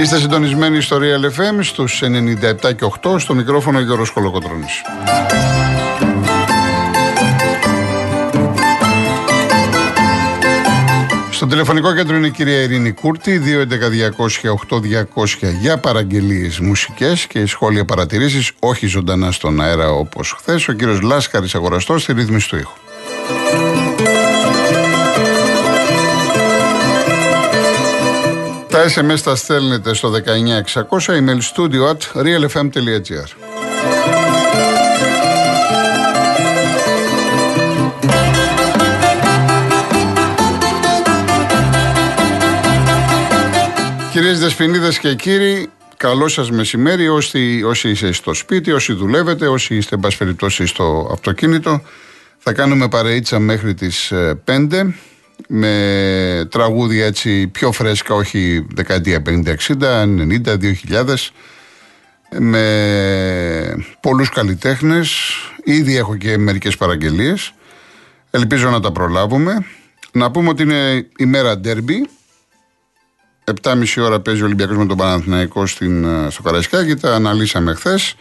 Είστε συντονισμένοι στο Real FM στους 97 και 8 στο μικρόφωνο Γιώργος Κολοκοτρώνης. Στο τηλεφωνικό κέντρο είναι η κυρία Ειρήνη Κούρτη, 211-200-8200 για παραγγελίες μουσικές και σχόλια παρατηρήσεις, όχι ζωντανά στον αέρα όπως χθες. Ο κύριος Λάσκαρης Αγοραστός στη ρύθμιση του ήχου. Τα SMS τα στέλνετε στο 19600, email studio at realfm.gr. Κυρίες Δεσποινίδες και κύριοι, καλό σας μεσημέρι όσοι, όσοι είστε στο σπίτι, όσοι δουλεύετε, όσοι είστε εν περιπτώσει στο αυτοκίνητο. Θα κάνουμε παρεΐτσα μέχρι τις 5 ε, με τραγούδια έτσι πιο φρέσκα, όχι δεκαετία 50-60, 90, 2000 με πολλούς καλλιτέχνες. Ήδη έχω και μερικές παραγγελίες. Ελπίζω να τα προλάβουμε. Να πούμε ότι είναι η μέρα ντέρμπι. 7.30 ώρα παίζει ο Ολυμπιακός με τον Παναθηναϊκό στην, στο Καραϊσκάκι. Τα αναλύσαμε χθες.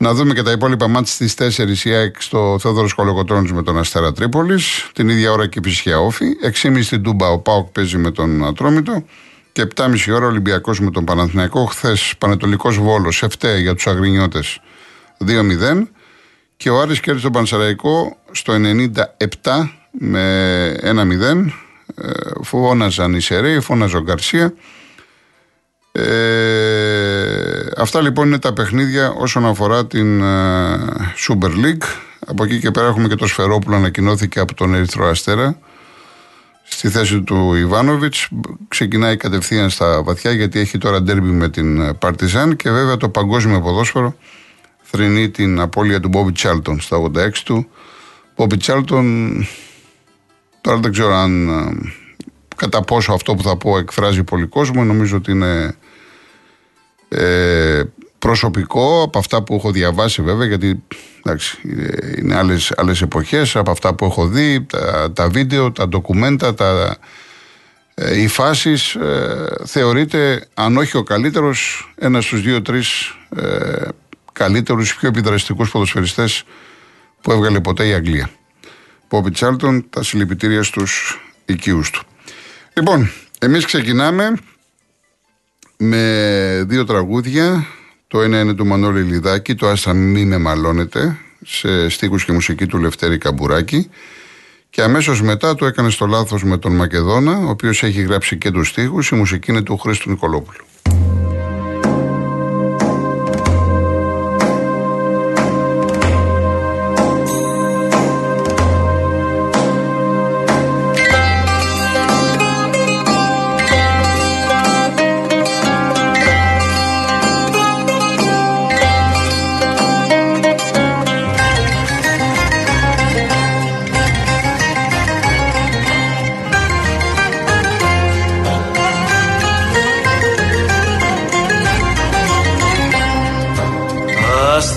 Να δούμε και τα υπόλοιπα μάτια στις 4 η ΑΕΚ στο Θεόδωρος Κολοκοτρόνη με τον Αστέρα Τρίπολης. Την ίδια ώρα και η Ψυχία Όφη. 6.30 στην Τούμπα ο Πάοκ παίζει με τον Ατρόμητο. Και 7.30 ώρα ο Ολυμπιακός με τον Παναθηναϊκό. Χθες Πανετολικός Βόλος, εφτέ για τους Αγρινιώτες 2-0. Και ο Άρης κέρδισε τον Πανσεραϊκό στο 97 με 1-0. Ε, φώναζαν οι Σεραίοι, φώναζε ο Γκαρσία. Ε, αυτά λοιπόν είναι τα παιχνίδια όσον αφορά την uh, Super League. Από εκεί και πέρα έχουμε και το Σφερόπουλο ανακοινώθηκε από τον Ερυθρό Αστέρα στη θέση του Ιβάνοβιτς. Ξεκινάει κατευθείαν στα βαθιά γιατί έχει τώρα ντέρμπι με την Παρτιζάν και βέβαια το παγκόσμιο ποδόσφαιρο θρυνεί την απώλεια του Μπόμπι Τσάλτον στα 86 του. Μπόμπι Τσάλτον τώρα δεν ξέρω αν κατά πόσο αυτό που θα πω εκφράζει πολύ κόσμο. Νομίζω ότι είναι ε, προσωπικό από αυτά που έχω διαβάσει βέβαια γιατί εντάξει, είναι άλλες, άλλες εποχές από αυτά που έχω δει τα, τα βίντεο, τα ντοκουμέντα τα, ε, οι φάσεις ε, θεωρείται αν όχι ο καλύτερος ένας στους δύο-τρεις ε, καλύτερους πιο επιδραστικούς ποδοσφαιριστές που έβγαλε ποτέ η Αγγλία. Πόπι Τσάλτον τα συλληπιτήρια στους οικείους του. Λοιπόν εμείς ξεκινάμε με δύο τραγούδια. Το ένα είναι του Μανώλη Λιδάκη, το «Άστα μη με μαλώνετε», σε στίχους και μουσική του Λευτέρη Καμπουράκη. Και αμέσως μετά το έκανε στο λάθος με τον Μακεδόνα, ο οποίος έχει γράψει και τους στίχους, η μουσική είναι του Χρήστου Νικολόπουλου.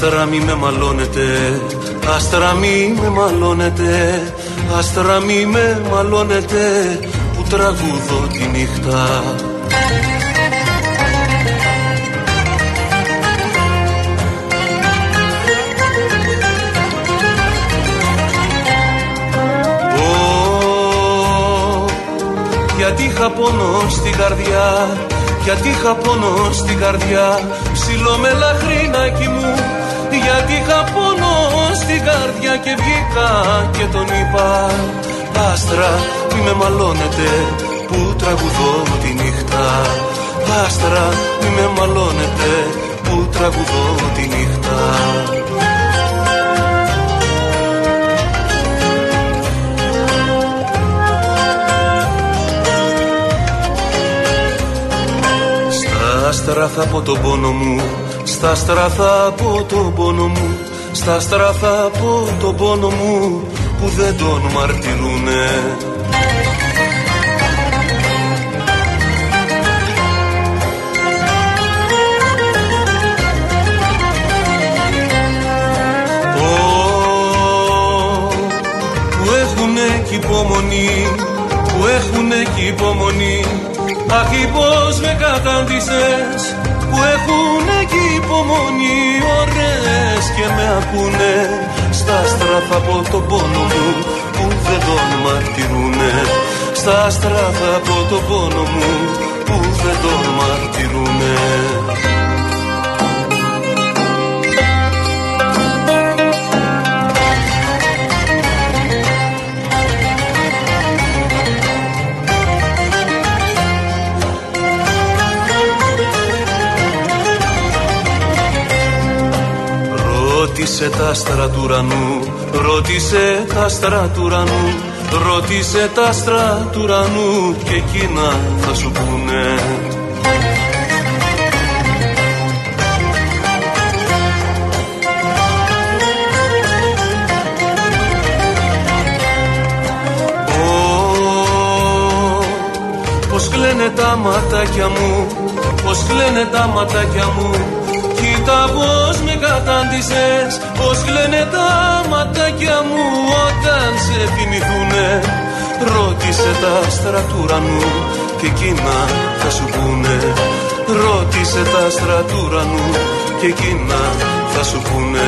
Άστρα μη με μαλώνετε, άστρα μη με μαλώνετε, άστρα μη με μαλώνετε που τραγουδώ τη νύχτα. γιατί είχα πόνο στην καρδιά γιατί είχα πόνο στην καρδιά ψηλό με λαχρινάκι μου γιατί είχα πόνο στην καρδιά και βγήκα και τον είπα Άστρα μη με μαλώνετε που τραγουδώ τη νύχτα. Άστρα μη με μαλώνετε που τραγουδώ τη νύχτα Στα άστρα θα πω τον πόνο μου στα στραθά από τον πόνο μου Στα στραθά από τον πόνο μου Που δεν τον μαρτυρούνε Που έχουνε κι υπομονή Που έχουνε κι υπομονή. Αχ πως με κατάντησες που έχουν εκεί υπομονή ωραίες και με ακούνε. Στα στράφα από το πόνο μου που δεν τον μαρτυρούνε στα στράφα από το πόνο μου που δεν τον μαρτυρούνε Ρώτησε τα άστρα του ουρανού, ρώτησε τα άστρα του ουρανού, ρώτησε τα άστρα του ουρανού και εκείνα θα σου πούνε. Πώς κλαίνε τα ματάκια μου, πώς κλαίνε τα ματάκια μου Κοίτα πως με κατάντησες. Πως κλαίνε τα ματάκια μου όταν σε θυμηθούνε. Ρώτησε τα άστρα του ουρανού και εκείνα θα σου πούνε. Ρώτησε τα άστρα του ουρανού και εκείνα θα σου πούνε.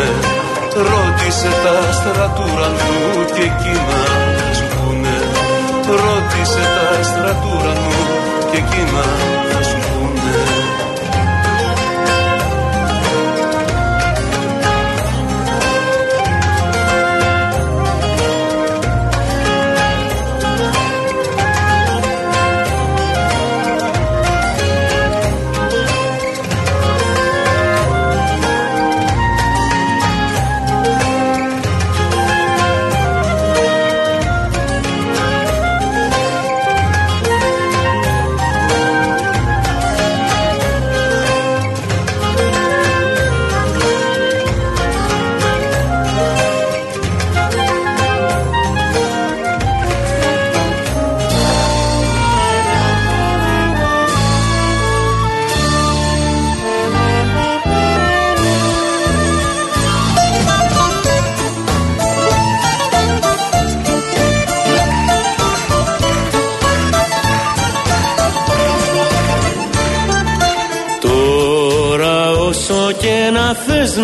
Ρώτησε τα άστρα του ουρανού και εκείνα θα σου πούνε. Ρώτησε τα άστρα του ουρανού και εκείνα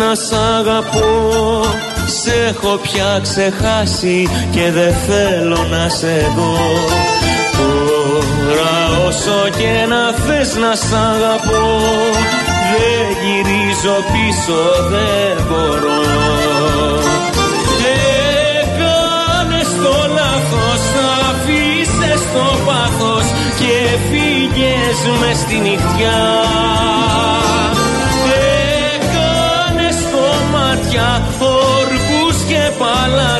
να σ' αγαπώ Σε έχω πια ξεχάσει και δεν θέλω να σε δω. Τώρα όσο και να θες να σ' αγαπώ Δεν γυρίζω πίσω, δεν μπορώ. Έκανες το λάθος, αφήσες το πάθος Και φύγες μες στη νυχτιά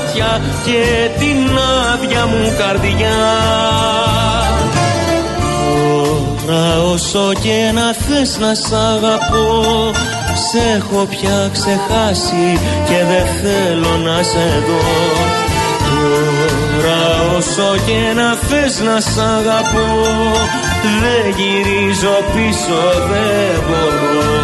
παλάτια και την άδεια μου καρδιά. Τώρα όσο και να θες να σ' αγαπώ Σ' έχω πια ξεχάσει και δεν θέλω να σε δω. Τώρα όσο και να θες να σ' αγαπώ Δεν γυρίζω πίσω δεν μπορώ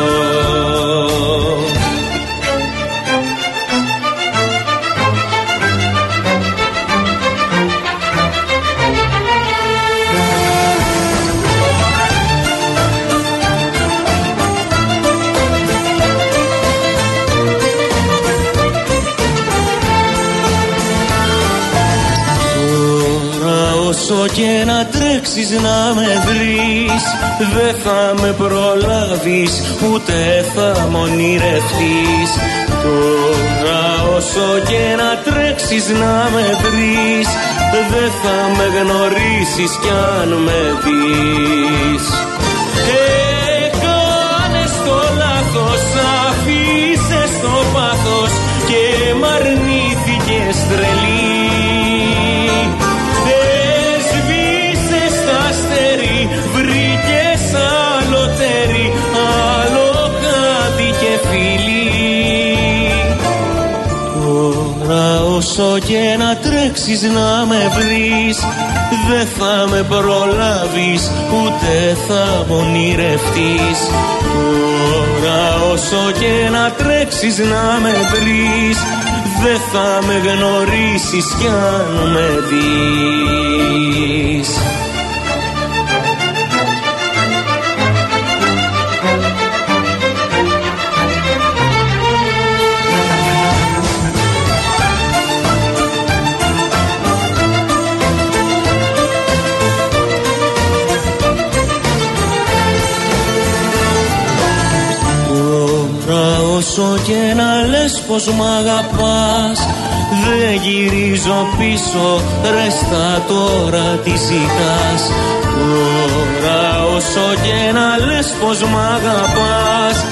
Όσο και να τρέξεις να με βρεις Δεν θα με προλάβεις ούτε θα μ' ονειρευτείς. Τώρα όσο και να τρέξεις να με βρεις Δεν θα με γνωρίσεις κι αν με δεις Όσο και να τρέξεις να με βρεις Δεν θα με προλάβεις ούτε θα μ' ονειρευτείς. Τώρα όσο και να τρέξεις να με βρεις Δεν θα με γνωρίσεις κι αν με δεις όσο και να λες πως μ' αγαπάς Δεν γυρίζω πίσω. Ρες στα τώρα τι ζητάς. Τώρα όσο και να λες πως μ' αγαπάς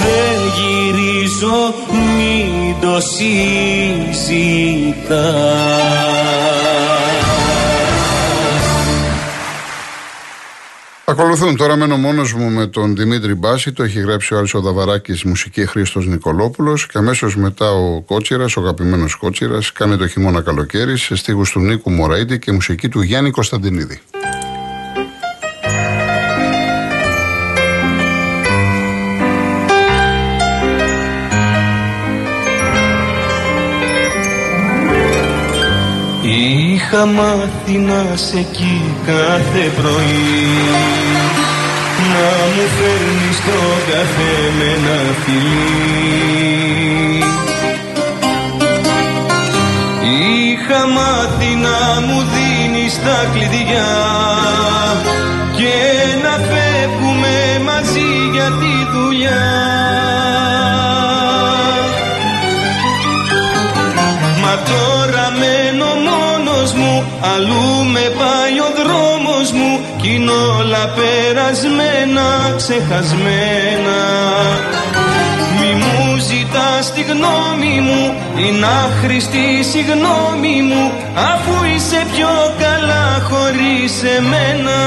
Δεν γυρίζω μην το συζητάς Ακολουθούν τώρα μένω μόνο μου με τον Δημήτρη Μπάση, το έχει γράψει ο Άλσο Δαβαράκης, μουσική Χρήστος Νικολόπουλος και αμέσως μετά ο Κότσιρας, ο αγαπημένος Κότσιρας, κάνει το χειμώνα καλοκαίρι σε στίχους του Νίκου Μωραήτη και μουσική του Γιάννη Κωνσταντινίδη. Είχα μάθει να σε εκεί κάθε πρωί. Να μου φέρνεις το καφέ με ένα φιλί. Είχα μάθει να μου δίνεις τα κλειδιά. Και να φεύγουμε μαζί για τη δουλειά Αλλού με πάει ο δρόμος μου Κι είναι όλα περασμένα, ξεχασμένα. Μη μου ζητάς τη γνώμη μου Είναι άχρηστη συγγνώμη μου Αφού είσαι πιο καλά χωρίς εμένα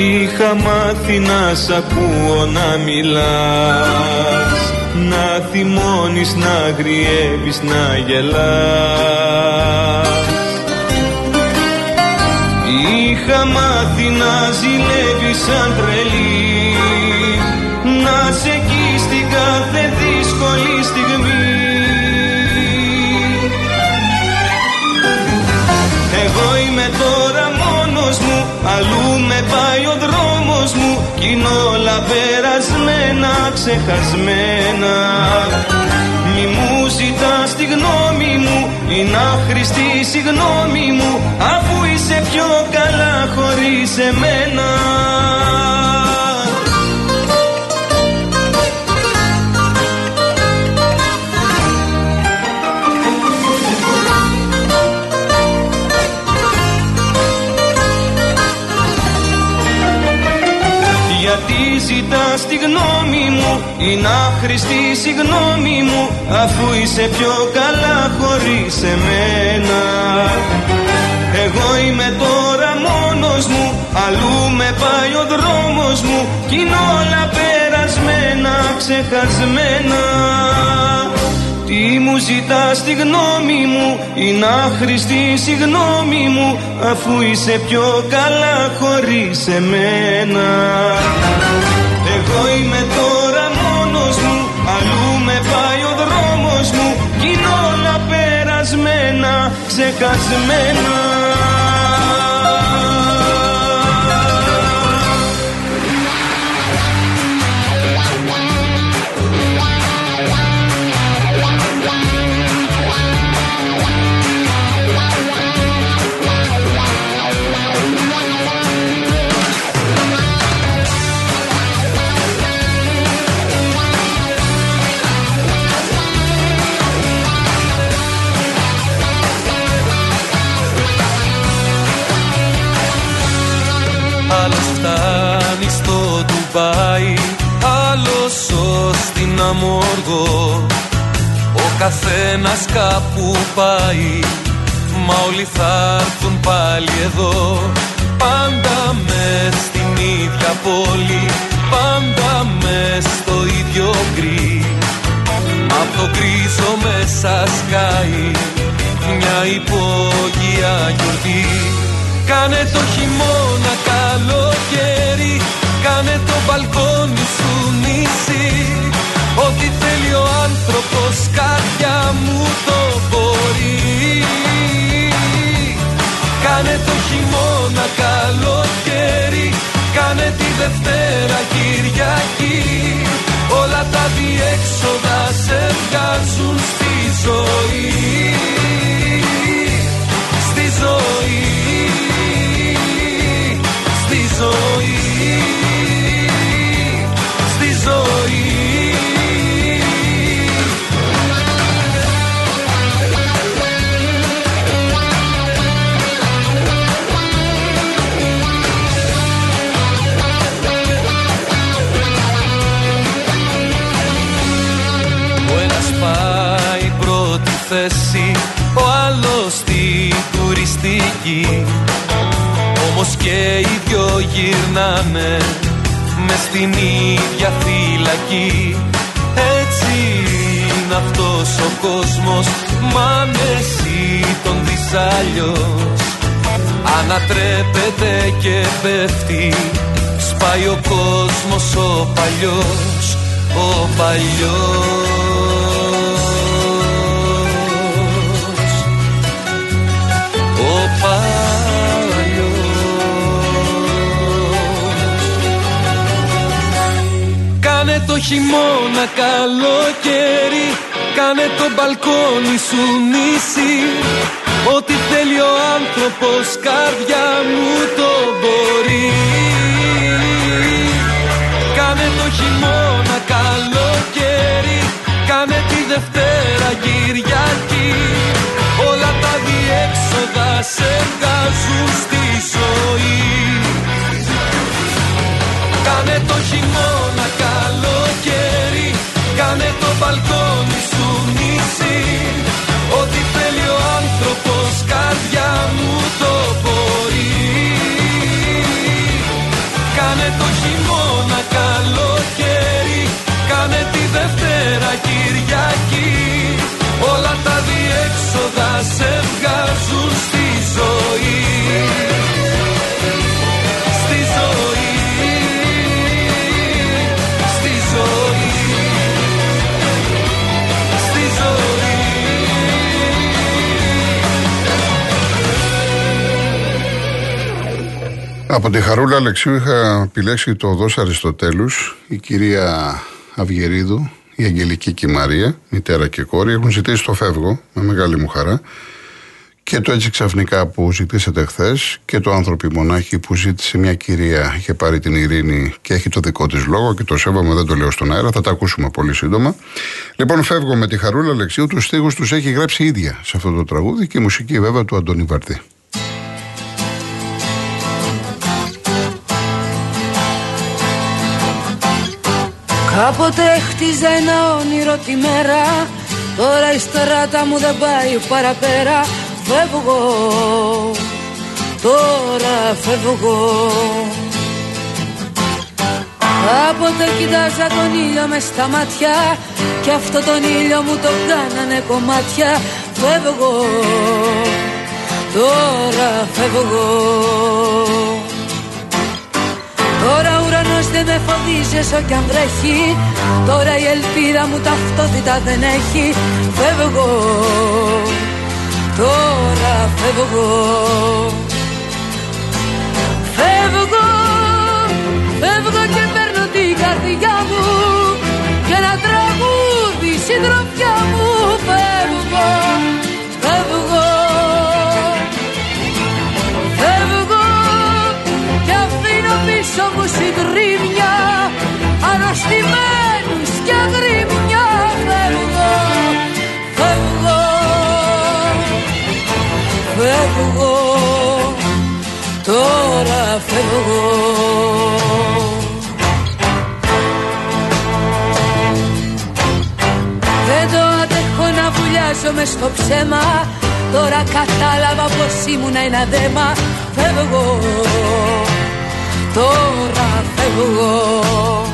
Είχα μάθει να σ' ακούω να μιλάς. Να θυμώνεις, να γριεύεις, να γελάς. Είχα μάθει να ζηλεύεις σαν τρελή. Να σε εκεί στην κάθε δύσκολη όλα περασμένα, ξεχασμένα. Μη μου ζητάς τη γνώμη μου Είναι άχρηστη συγγνώμη μου Αφού είσαι πιο καλά χωρίς εμένα ζητάς τη γνώμη μου. Είναι άχρηστη συγγνώμη μου Αφού είσαι πιο καλά χωρίς εμένα. Εγώ είμαι τώρα μόνος μου Αλλού με πάει ο δρόμος μου. Κι είναι όλα περασμένα, ξεχασμένα τι μου ζητάς τη γνώμη μου Είναι άχρηστη συγγνώμη μου Αφού είσαι πιο καλά χωρίς εμένα. Εγώ είμαι τώρα μόνος μου Αλλού με πάει ο δρόμος μου Κι είναι όλα περασμένα Ξεχασμένα καθένας κάπου πάει. Μα όλοι θα έρθουν πάλι εδώ. Πάντα με στην ίδια πόλη. Πάντα με στο ίδιο γκρι. Μα από το γκρίζο μέσα σκάει Μια υπόγεια γιορτή. Κάνε το χειμώνα καλοκαίρι Κάνε το μπαλκόνι σου νησί. Ό,τι θέλει ο άνθρωπος κάνει καρδιά μου το μπορεί. Κάνε το χειμώνα καλοκαίρι Κάνε τη Δευτέρα Κυριακή. Όλα τα διέξοδα σε βγάζουν στη ζωή. Πρώτη θέση Ο άλλος στη τουριστική. Όμως και οι δυο γυρνάνε μες στην ίδια φυλακή. Έτσι είναι αυτός ο κόσμος Μα εσύ τον δεις αλλιώς. Ανατρέπεται και πέφτει Σπάει ο κόσμος ο παλιός Ο παλιός το χειμώνα καλοκαίρι. Κάνε το μπαλκόνι σου νησί. Ό,τι θέλει ο άνθρωπος καρδιά μου το μπορεί. Κάνε το χειμώνα καλοκαίρι. Κάνε τη Δευτέρα Κυριακή. Όλα τα διέξοδα Από τη Χαρούλα Αλεξίου είχα επιλέξει το Οδός Αριστοτέλους, η κυρία Αυγερίδου, η Αγγελική και η Μαρία, μητέρα και κόρη, έχουν ζητήσει το φεύγω με μεγάλη μου χαρά. Και το έτσι ξαφνικά που ζητήσατε χθες και το άνθρωποι μονάχη που ζήτησε μια κυρία, είχε πάρει την ειρήνη και έχει το δικό της λόγο και το σέβομαι, δεν το λέω στον αέρα, θα τα ακούσουμε πολύ σύντομα. Λοιπόν, φεύγω με τη Χαρούλα Αλεξίου, τους στίχους τους έχει γράψει ίδια σε αυτό το τραγούδι και η μουσική βέβαια του Αντώνη Βαρτή. Κάποτε χτίζα ένα όνειρο τη μέρα. Τώρα η στράτα μου δεν πάει παραπέρα. Φεύγω, τώρα φεύγω. Κάποτε κοιτάζα τον ήλιο μες στα μάτια. Κι αυτό τον ήλιο μου το κάνανε κομμάτια. Φεύγω, τώρα φεύγω Τώρα ο ουρανός δεν με φοβίζει όσο κι αν βρέχει. Τώρα η ελπίδα μου ταυτότητα δεν έχει. Φεύγω. Τώρα φεύγω Φεύγω Δεν το αντέχω να βουλιάζω μες στο ψέμα. Τώρα κατάλαβα πως ήμουν ένα δέμα. Φεύγω τώρα φεύγω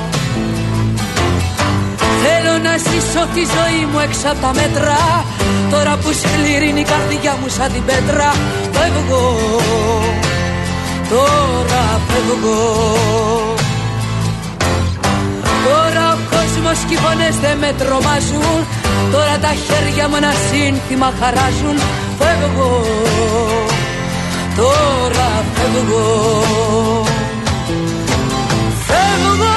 Θέλω να ζήσω τη ζωή μου έξω από τα μέτρα. Τώρα που σκληρή η καρδιά μου σαν την πέτρα. Φεύγω, τώρα φεύγω. Τώρα ο κόσμος και οι φωνές δεν με τρομάζουν. Τώρα τα χέρια μου ένα σύνθημα χαράζουν. Φεύγω, τώρα φεύγω. Καρδιά